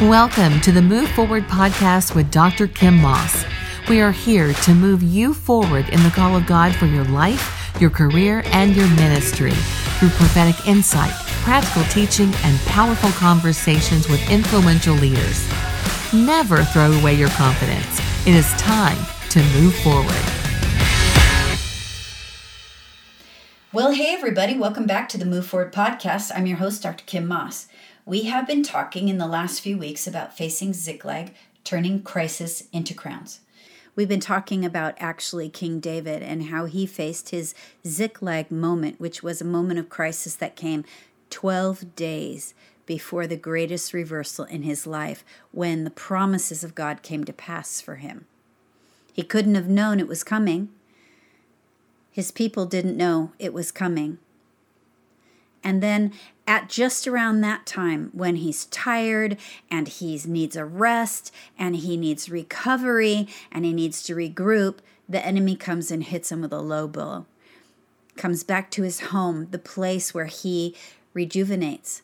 Welcome to the Move Forward podcast with Dr. Kim Moss. We are here to move you forward in the call of God for your life, your career, and your ministry through prophetic insight, practical teaching, and powerful conversations with influential leaders. Never throw away your confidence. It is time to move forward. Well, hey, everybody, welcome back to the Move Forward podcast. I'm your host, Dr. Kim Moss. We have been talking in the last few weeks about facing Ziklag, turning crisis into crowns. We've been talking about actually King David and how he faced his Ziklag moment, which was a moment of crisis that came 12 days before the greatest reversal in his life when the promises of God came to pass for him. He couldn't have known it was coming. His people didn't know it was coming. And then at just around that time, when he's tired and he needs a rest and he needs recovery and he needs to regroup, the enemy comes and hits him with a low blow. Comes back to his home, the place where he rejuvenates,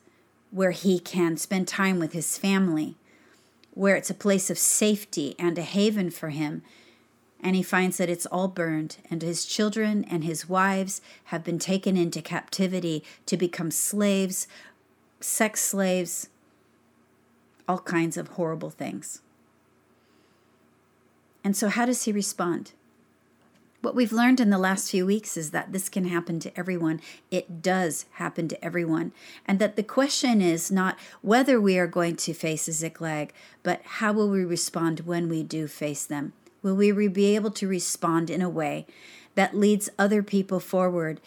where he can spend time with his family, where it's a place of safety and a haven for him. And he finds that it's all burned, and his children and his wives have been taken into captivity to become slaves, sex slaves, all kinds of horrible things. And so, how does he respond? What we've learned in the last few weeks is that this can happen to everyone. It does happen to everyone. And that the question is not whether we are going to face a Ziklag, but how will we respond when we do face them? Will we be able to respond in a way that leads other people forward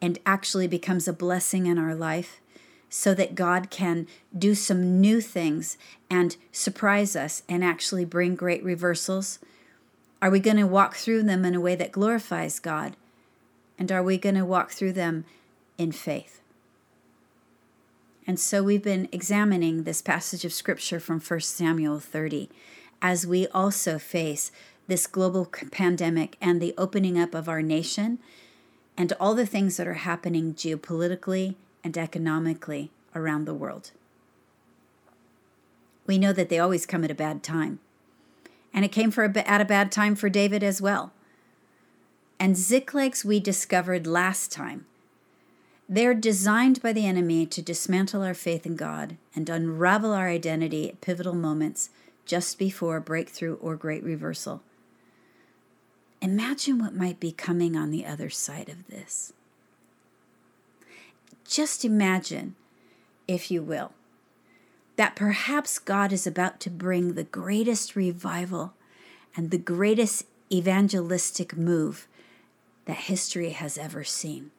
and actually becomes a blessing in our life so that God can do some new things and surprise us and actually bring great reversals? Are we going to walk through them in a way that glorifies God? And are we going to walk through them in faith? And so we've been examining this passage of scripture from 1 Samuel 30 as we also face this global pandemic and the opening up of our nation and all the things that are happening geopolitically and economically around the world. We know that they always come at a bad time and it came for a, at a bad time for David as well. And Ziklags we discovered last time. They're designed by the enemy to dismantle our faith in God and unravel our identity at pivotal moments just before breakthrough or great reversal. Imagine what might be coming on the other side of this. Just imagine, if you will, that perhaps God is about to bring the greatest revival and the greatest evangelistic move that history has ever seen.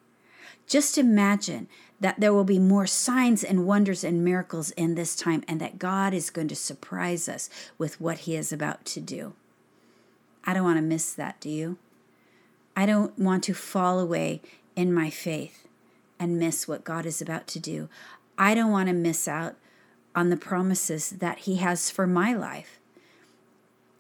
Just imagine that there will be more signs and wonders and miracles in this time, and that God is going to surprise us with what He is about to do. I don't want to miss that, do you? I don't want to fall away in my faith and miss what God is about to do. I don't want to miss out on the promises that He has for my life.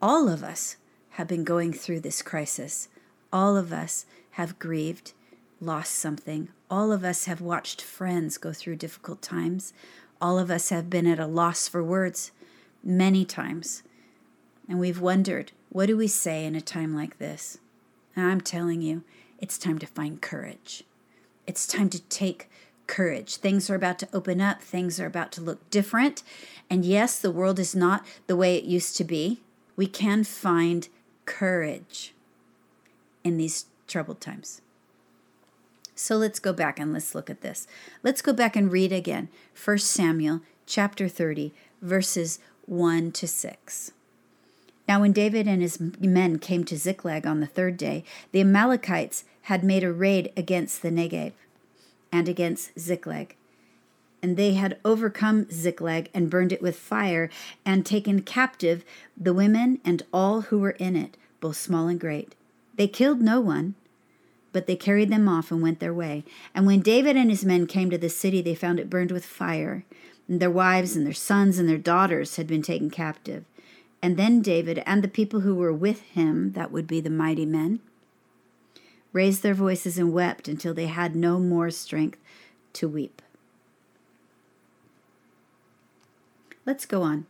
All of us have been going through this crisis. All of us have grieved, lost something. All of us have watched friends go through difficult times. All of us have been at a loss for words many times. And we've wondered, what do we say in a time like this? And I'm telling you, it's time to find courage. It's time to take courage. Things are about to open up, things are about to look different. And yes, the world is not the way it used to be. We can find courage in these troubled times. So let's go back and let's look at this. Let's go back and read again 1 Samuel chapter 30, verses 1 to 6. Now, when David and his men came to Ziklag on the third day, the Amalekites had made a raid against the Negev and against Ziklag. And they had overcome Ziklag and burned it with fire, and taken captive the women and all who were in it, both small and great. They killed no one, but they carried them off and went their way. And when David and his men came to the city, they found it burned with fire. And their wives and their sons and their daughters had been taken captive. And then David and the people who were with him, that would be the mighty men, raised their voices and wept until they had no more strength to weep. let's go on.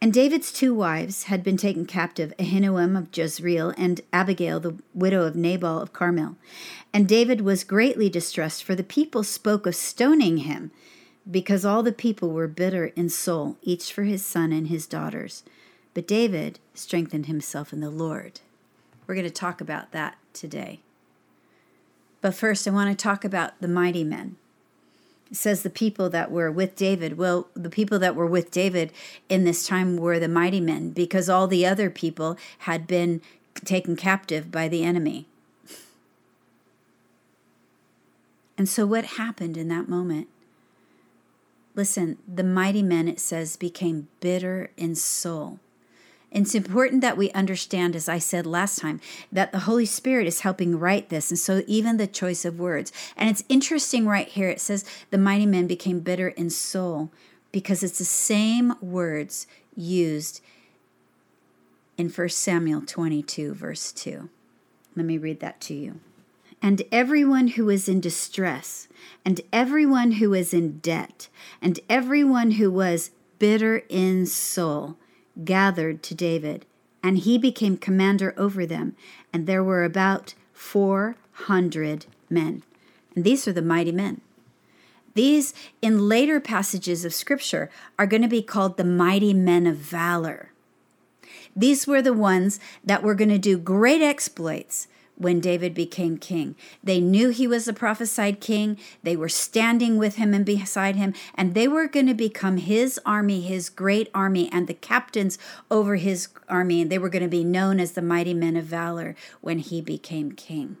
And David's two wives had been taken captive, Ahinoam of Jezreel and Abigail, the widow of Nabal of Carmel. And David was greatly distressed, for the people spoke of stoning him, because all the people were bitter in soul, each for his son and his daughters. But David strengthened himself in the Lord. We're going to talk about that today. But first, I want to talk about the mighty men It says the people that were with David. Well, the people that were with David in this time were the mighty men because all the other people had been taken captive by the enemy. And so, what happened in that moment? Listen, the mighty men, it says, became bitter in soul. It's important that we understand, as I said last time, that the Holy Spirit is helping write this. And so, even the choice of words. And it's interesting right here. It says, the mighty men became bitter in soul because it's the same words used in 1 Samuel 22, verse 2. Let me read that to you. And everyone who is in distress, and everyone who is in debt, and everyone who was bitter in soul gathered to David, and he became commander over them, and there were about 400 men. And these are the mighty men. These, in later passages of Scripture, are going to be called the mighty men of valor. These were the ones that were going to do great exploits when David became king. They knew he was the prophesied king. They were standing with him and beside him, and they were going to become his army, his great army, and the captains over his army. And they were going to be known as the mighty men of valor when he became king.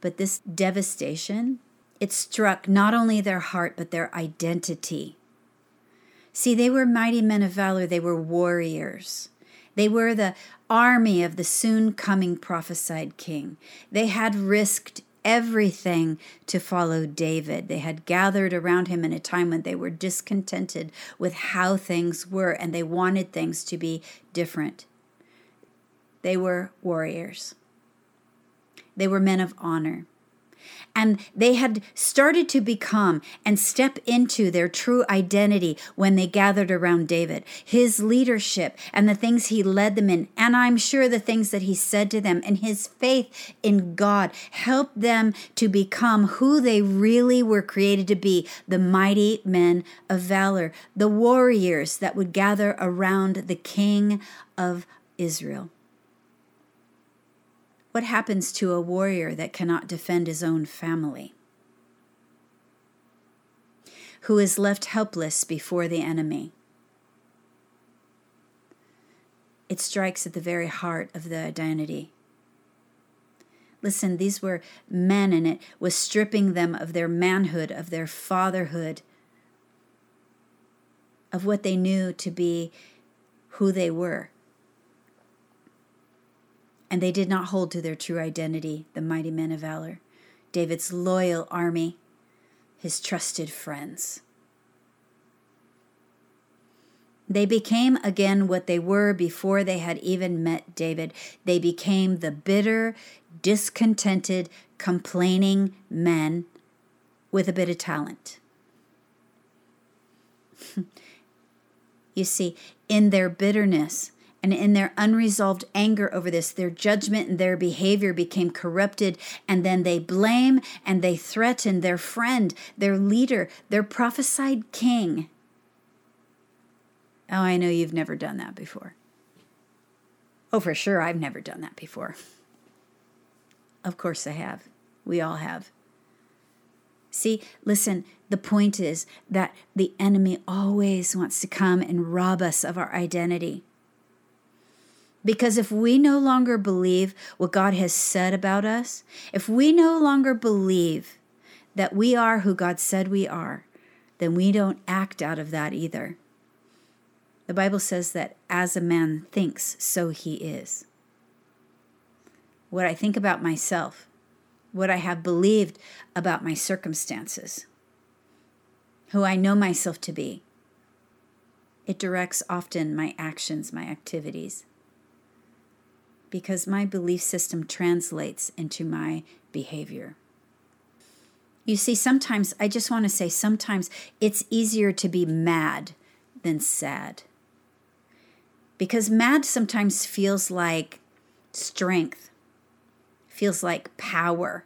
But this devastation, it struck not only their heart, but their identity. See, they were mighty men of valor, they were warriors. They were the army of the soon coming prophesied king. They had risked everything to follow David. They had gathered around him in a time when they were discontented with how things were and they wanted things to be different. They were warriors, they were men of honor. And they had started to become and step into their true identity when they gathered around David. His leadership and the things he led them in, and I'm sure the things that he said to them, and his faith in God helped them to become who they really were created to be the mighty men of valor, the warriors that would gather around the king of Israel. What happens to a warrior that cannot defend his own family? Who is left helpless before the enemy? It strikes at the very heart of the identity. Listen, these were men, and it was stripping them of their manhood, of their fatherhood, of what they knew to be who they were and they did not hold to their true identity, the mighty men of valor, David's loyal army, his trusted friends. They became again what they were before they had even met David. They became the bitter, discontented, complaining men with a bit of talent. you see, in their bitterness, and in their unresolved anger over this, their judgment and their behavior became corrupted. And then they blame and they threaten their friend, their leader, their prophesied king. Oh, I know you've never done that before. Oh, for sure, I've never done that before. Of course, I have. We all have. See, listen, the point is that the enemy always wants to come and rob us of our identity. Because if we no longer believe what God has said about us, if we no longer believe that we are who God said we are, then we don't act out of that either. The Bible says that as a man thinks, so he is. What I think about myself, what I have believed about my circumstances, who I know myself to be, it directs often my actions, my activities because my belief system translates into my behavior. You see, sometimes, I just want to say, sometimes it's easier to be mad than sad. Because mad sometimes feels like strength, feels like power.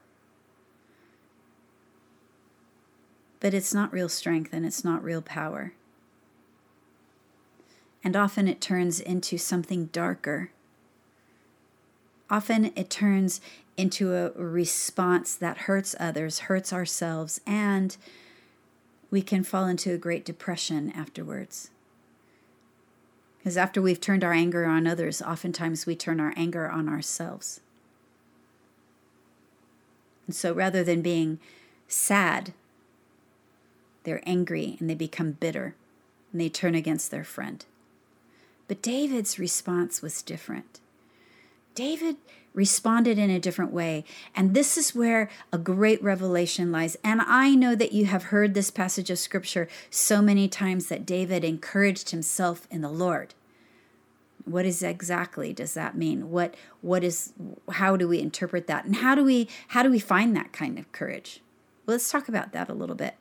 But it's not real strength and it's not real power. And often it turns into something darker. Often it turns into a response that hurts others, hurts ourselves, and we can fall into a great depression afterwards. Because after we've turned our anger on others, oftentimes we turn our anger on ourselves. And so rather than being sad, they're angry and they become bitter and they turn against their friend. But David's response was different. David responded in a different way. And this is where a great revelation lies. And I know that you have heard this passage of scripture so many times that David encouraged himself in the Lord. What is exactly does that mean? What what is how do we interpret that? And how do we how do we find that kind of courage? Well, let's talk about that a little bit.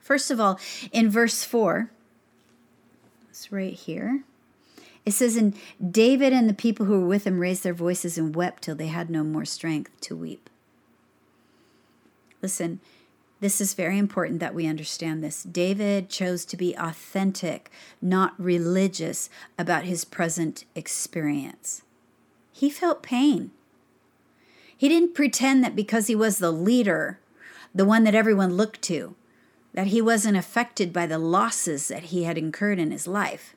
First of all, in verse 4, it's right here. It says, And David and the people who were with him raised their voices and wept till they had no more strength to weep. Listen, this is very important that we understand this. David chose to be authentic, not religious, about his present experience. He felt pain. He didn't pretend that because he was the leader, the one that everyone looked to, that he wasn't affected by the losses that he had incurred in his life.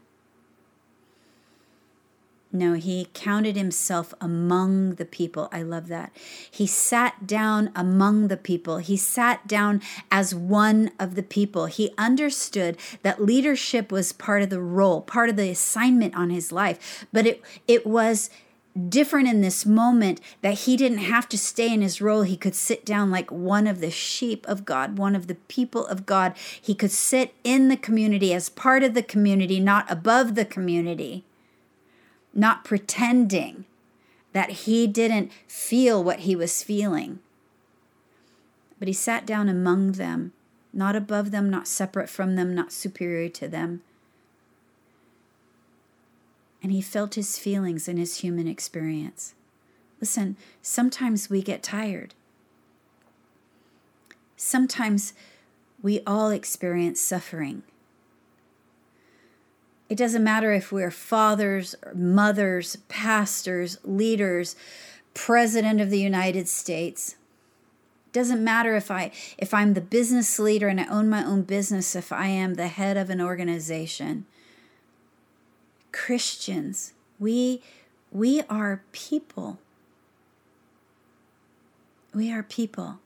No, he counted himself among the people. I love that. He sat down among the people. He sat down as one of the people. He understood that leadership was part of the role, part of the assignment on his life. But it it was different in this moment that he didn't have to stay in his role. He could sit down like one of the sheep of God, one of the people of God. He could sit in the community as part of the community, not above the community not pretending that he didn't feel what he was feeling. But he sat down among them, not above them, not separate from them, not superior to them. And he felt his feelings in his human experience. Listen, sometimes we get tired. Sometimes we all experience suffering. It doesn't matter if we're fathers, mothers, pastors, leaders, president of the United States. It doesn't matter if I if I'm the business leader and I own my own business, if I am the head of an organization. Christians, we we are people. We are people.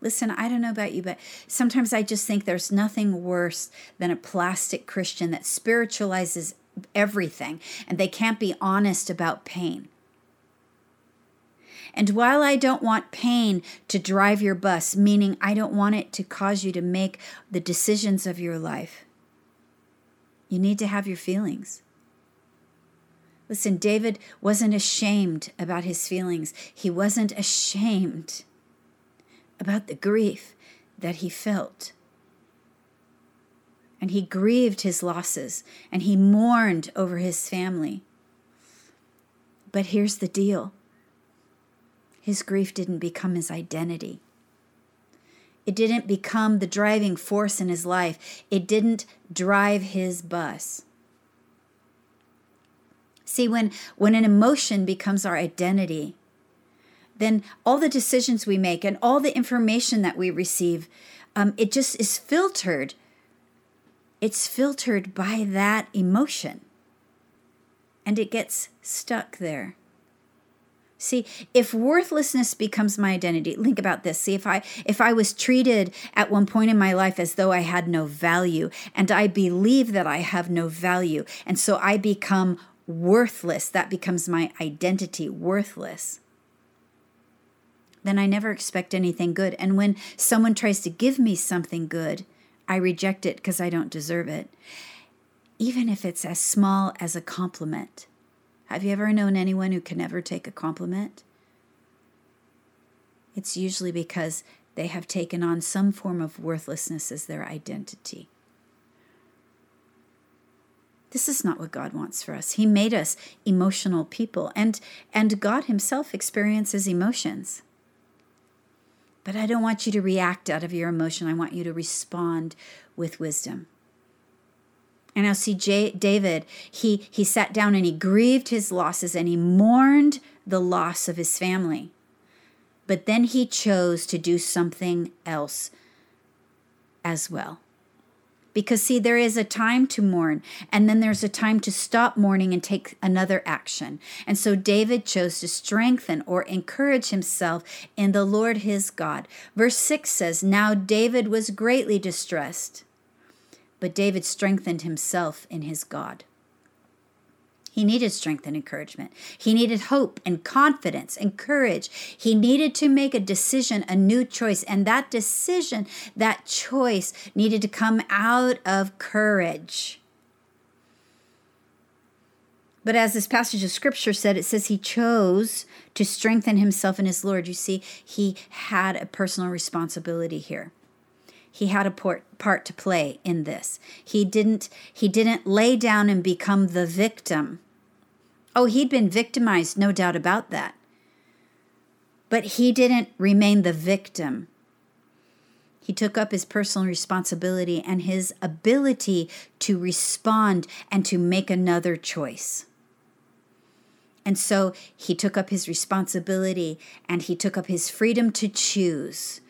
Listen, I don't know about you, but sometimes I just think there's nothing worse than a plastic Christian that spiritualizes everything and they can't be honest about pain. And while I don't want pain to drive your bus, meaning I don't want it to cause you to make the decisions of your life, you need to have your feelings. Listen, David wasn't ashamed about his feelings. He wasn't ashamed about the grief that he felt. And he grieved his losses and he mourned over his family. But here's the deal his grief didn't become his identity. It didn't become the driving force in his life. It didn't drive his bus. See, when, when an emotion becomes our identity, then all the decisions we make and all the information that we receive, um, it just is filtered. It's filtered by that emotion. And it gets stuck there. See, if worthlessness becomes my identity, think about this. See, if I if I was treated at one point in my life as though I had no value and I believe that I have no value and so I become worthless, that becomes my identity, worthless then I never expect anything good. And when someone tries to give me something good, I reject it because I don't deserve it, even if it's as small as a compliment. Have you ever known anyone who can never take a compliment? It's usually because they have taken on some form of worthlessness as their identity. This is not what God wants for us. He made us emotional people, and, and God Himself experiences emotions. But I don't want you to react out of your emotion. I want you to respond with wisdom. And now see J- David, he, he sat down and he grieved his losses and he mourned the loss of his family. But then he chose to do something else as well. Because, see, there is a time to mourn, and then there's a time to stop mourning and take another action. And so David chose to strengthen or encourage himself in the Lord his God. Verse 6 says, Now David was greatly distressed, but David strengthened himself in his God. He needed strength and encouragement. He needed hope and confidence and courage. He needed to make a decision, a new choice. And that decision, that choice needed to come out of courage. But as this passage of scripture said, it says he chose to strengthen himself in his Lord. You see, he had a personal responsibility here he had a part, part to play in this. He didn't he didn't lay down and become the victim. Oh, he'd been victimized, no doubt about that. But he didn't remain the victim. He took up his personal responsibility and his ability to respond and to make another choice. And so he took up his responsibility and he took up his freedom to choose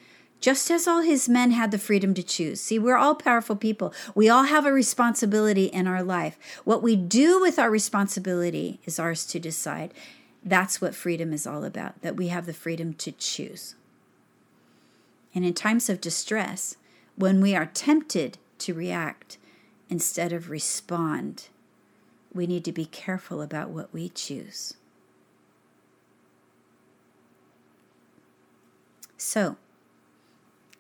just as all his men had the freedom to choose. See, we're all powerful people. We all have a responsibility in our life. What we do with our responsibility is ours to decide. That's what freedom is all about, that we have the freedom to choose. And in times of distress, when we are tempted to react instead of respond, we need to be careful about what we choose. So,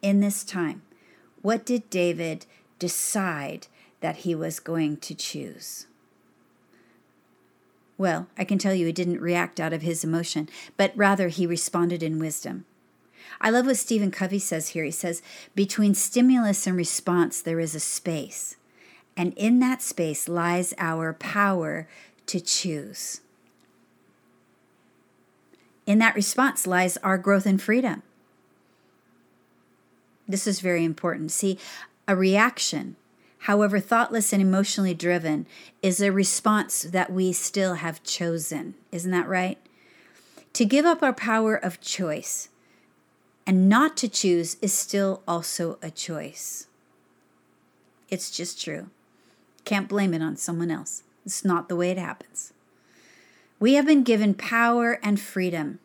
in this time? What did David decide that he was going to choose? Well, I can tell you he didn't react out of his emotion, but rather he responded in wisdom. I love what Stephen Covey says here. He says, Between stimulus and response, there is a space. And in that space lies our power to choose. In that response lies our growth and freedom. This is very important. See, a reaction, however thoughtless and emotionally driven, is a response that we still have chosen. Isn't that right? To give up our power of choice and not to choose is still also a choice. It's just true. Can't blame it on someone else. It's not the way it happens. We have been given power and freedom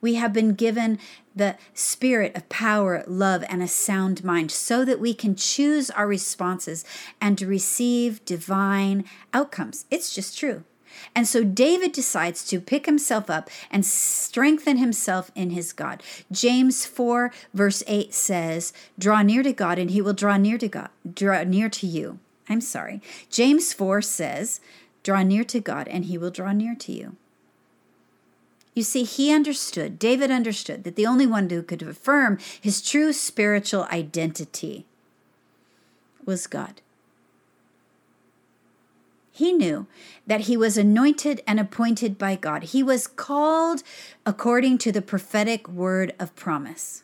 we have been given the spirit of power, love, and a sound mind so that we can choose our responses and receive divine outcomes. It's just true. And so David decides to pick himself up and strengthen himself in his God. James 4 verse 8 says, "Draw near to God and he will draw near to God, draw near to you." I'm sorry. James 4 says, "Draw near to God and he will draw near to you." You see, he understood, David understood, that the only one who could affirm his true spiritual identity was God. He knew that he was anointed and appointed by God. He was called according to the prophetic word of promise.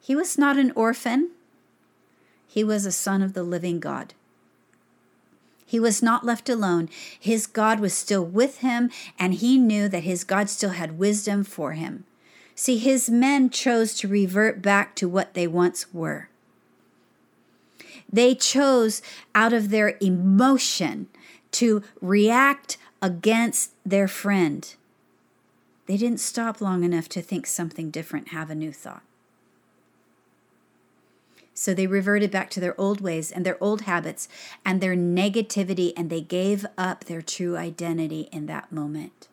He was not an orphan, he was a son of the living God. He was not left alone. His God was still with him, and he knew that his God still had wisdom for him. See, his men chose to revert back to what they once were. They chose out of their emotion to react against their friend. They didn't stop long enough to think something different, have a new thought. So they reverted back to their old ways and their old habits and their negativity, and they gave up their true identity in that moment.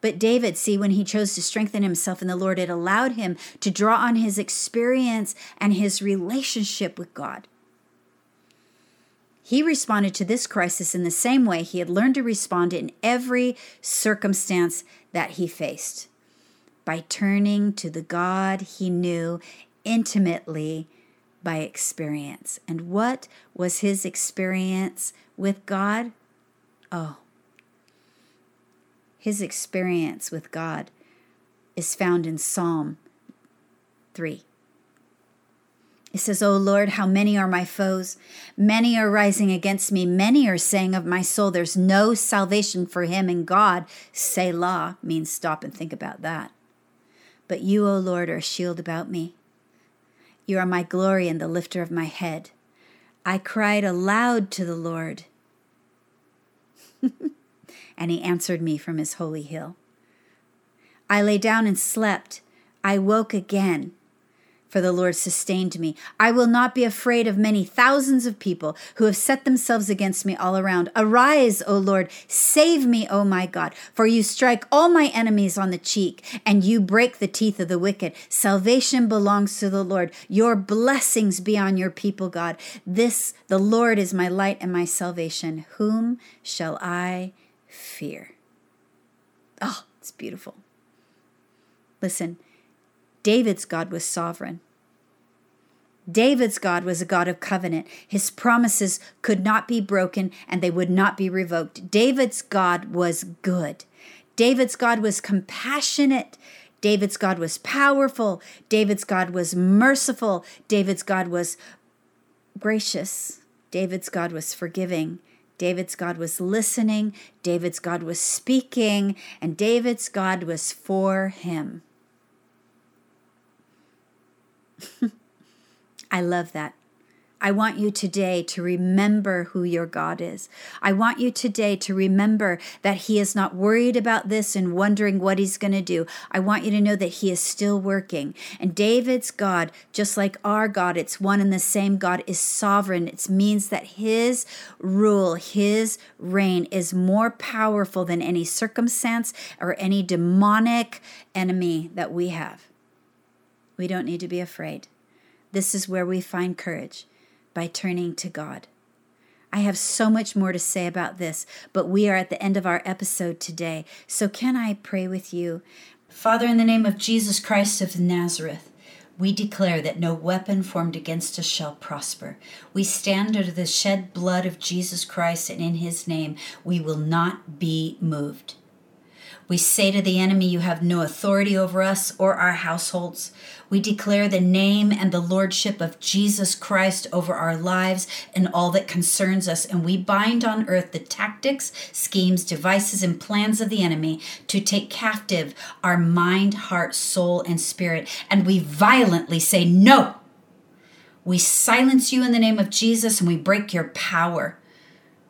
But David, see, when he chose to strengthen himself in the Lord, it allowed him to draw on his experience and his relationship with God. He responded to this crisis in the same way he had learned to respond in every circumstance that he faced by turning to the God he knew intimately by experience. And what was his experience with God? Oh, his experience with God is found in Psalm 3. It says, O Lord, how many are my foes? Many are rising against me. Many are saying of my soul, There's no salvation for him in God. Selah means stop and think about that. But you, O Lord, are a shield about me. You are my glory and the lifter of my head. I cried aloud to the Lord, and he answered me from his holy hill. I lay down and slept. I woke again for the Lord sustained me. I will not be afraid of many thousands of people who have set themselves against me all around. Arise, O Lord, save me, O my God, for you strike all my enemies on the cheek, and you break the teeth of the wicked. Salvation belongs to the Lord. Your blessings be on your people, God. This, the Lord, is my light and my salvation. Whom shall I fear? Oh, it's beautiful. Listen, David's God was sovereign. David's God was a God of covenant. His promises could not be broken and they would not be revoked. David's God was good. David's God was compassionate. David's God was powerful. David's God was merciful. David's God was gracious. David's God was forgiving. David's God was listening. David's God was speaking. And David's God was for him. I love that. I want you today to remember who your God is. I want you today to remember that He is not worried about this and wondering what He's going to do. I want you to know that He is still working. And David's God, just like our God, it's one and the same God, is sovereign. It means that His rule, His reign is more powerful than any circumstance or any demonic enemy that we have. We don't need to be afraid. This is where we find courage by turning to God. I have so much more to say about this, but we are at the end of our episode today. So, can I pray with you? Father, in the name of Jesus Christ of Nazareth, we declare that no weapon formed against us shall prosper. We stand under the shed blood of Jesus Christ, and in his name we will not be moved. We say to the enemy, You have no authority over us or our households. We declare the name and the lordship of Jesus Christ over our lives and all that concerns us. And we bind on earth the tactics, schemes, devices, and plans of the enemy to take captive our mind, heart, soul, and spirit. And we violently say, No! We silence you in the name of Jesus and we break your power.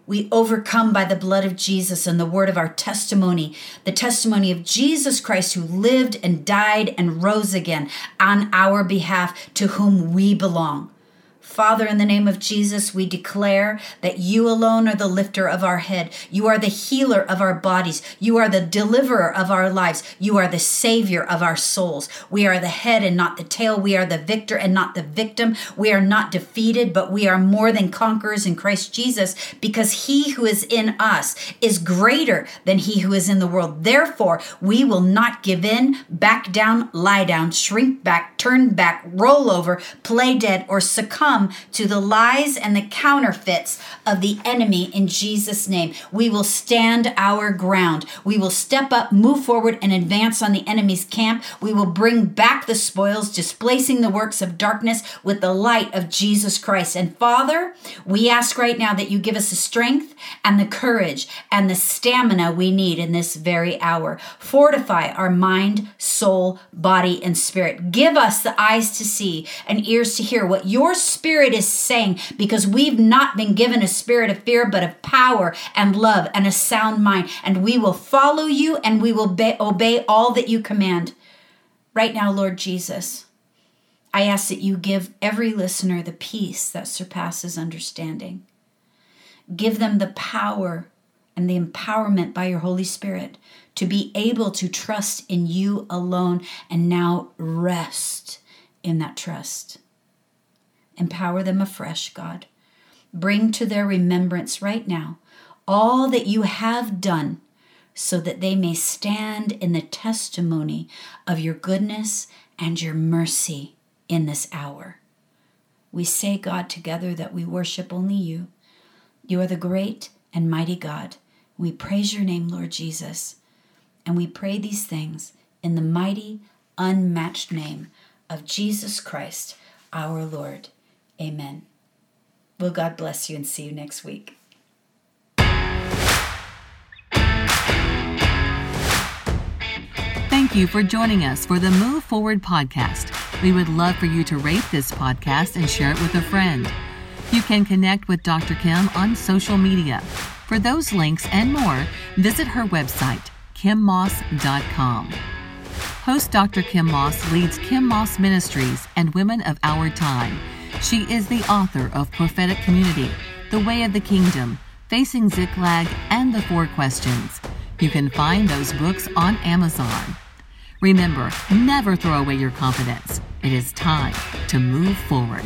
We overcome by the blood of Jesus and the word of our testimony, the testimony of Jesus Christ who lived and died and rose again on our behalf, to whom we belong. Father, in the name of Jesus, we declare that you alone are the lifter of our head. You are the healer of our bodies. You are the deliverer of our lives. You are the savior of our souls. We are the head and not the tail. We are the victor and not the victim. We are not defeated, but we are more than conquerors in Christ Jesus because he who is in us is greater than he who is in the world. Therefore, we will not give in, back down, lie down, shrink back, turn back, roll over, play dead, or to the lies and the counterfeits of the enemy in Jesus' name. We will stand our ground. We will step up, move forward, and advance on the enemy's camp. We will bring back the spoils, displacing the works of darkness with the light of Jesus Christ. And Father, we ask right now that you give us the strength and the courage and the stamina we need in this very hour. Fortify our mind, soul, body, and spirit. Give us the eyes to see and ears to hear what your spirit Spirit is saying because we've not been given a spirit of fear, but of power and love and a sound mind. And we will follow you and we will be- obey all that you command. Right now, Lord Jesus, I ask that you give every listener the peace that surpasses understanding. Give them the power and the empowerment by your Holy Spirit to be able to trust in you alone and now rest in that trust. Empower them afresh, God. Bring to their remembrance right now all that you have done so that they may stand in the testimony of your goodness and your mercy in this hour. We say, God, together that we worship only you. You are the great and mighty God. We praise your name, Lord Jesus. And we pray these things in the mighty, unmatched name of Jesus Christ, our Lord. Amen. Will God bless you and see you next week. Thank you for joining us for the Move Forward podcast. We would love for you to rate this podcast and share it with a friend. You can connect with Dr. Kim on social media. For those links and more, visit her website, kimmoss.com. Host Dr. Kim Moss leads Kim Moss Ministries and Women of Our Time. She is the author of Prophetic Community, The Way of the Kingdom, Facing Ziklag, and The Four Questions. You can find those books on Amazon. Remember, never throw away your confidence. It is time to move forward.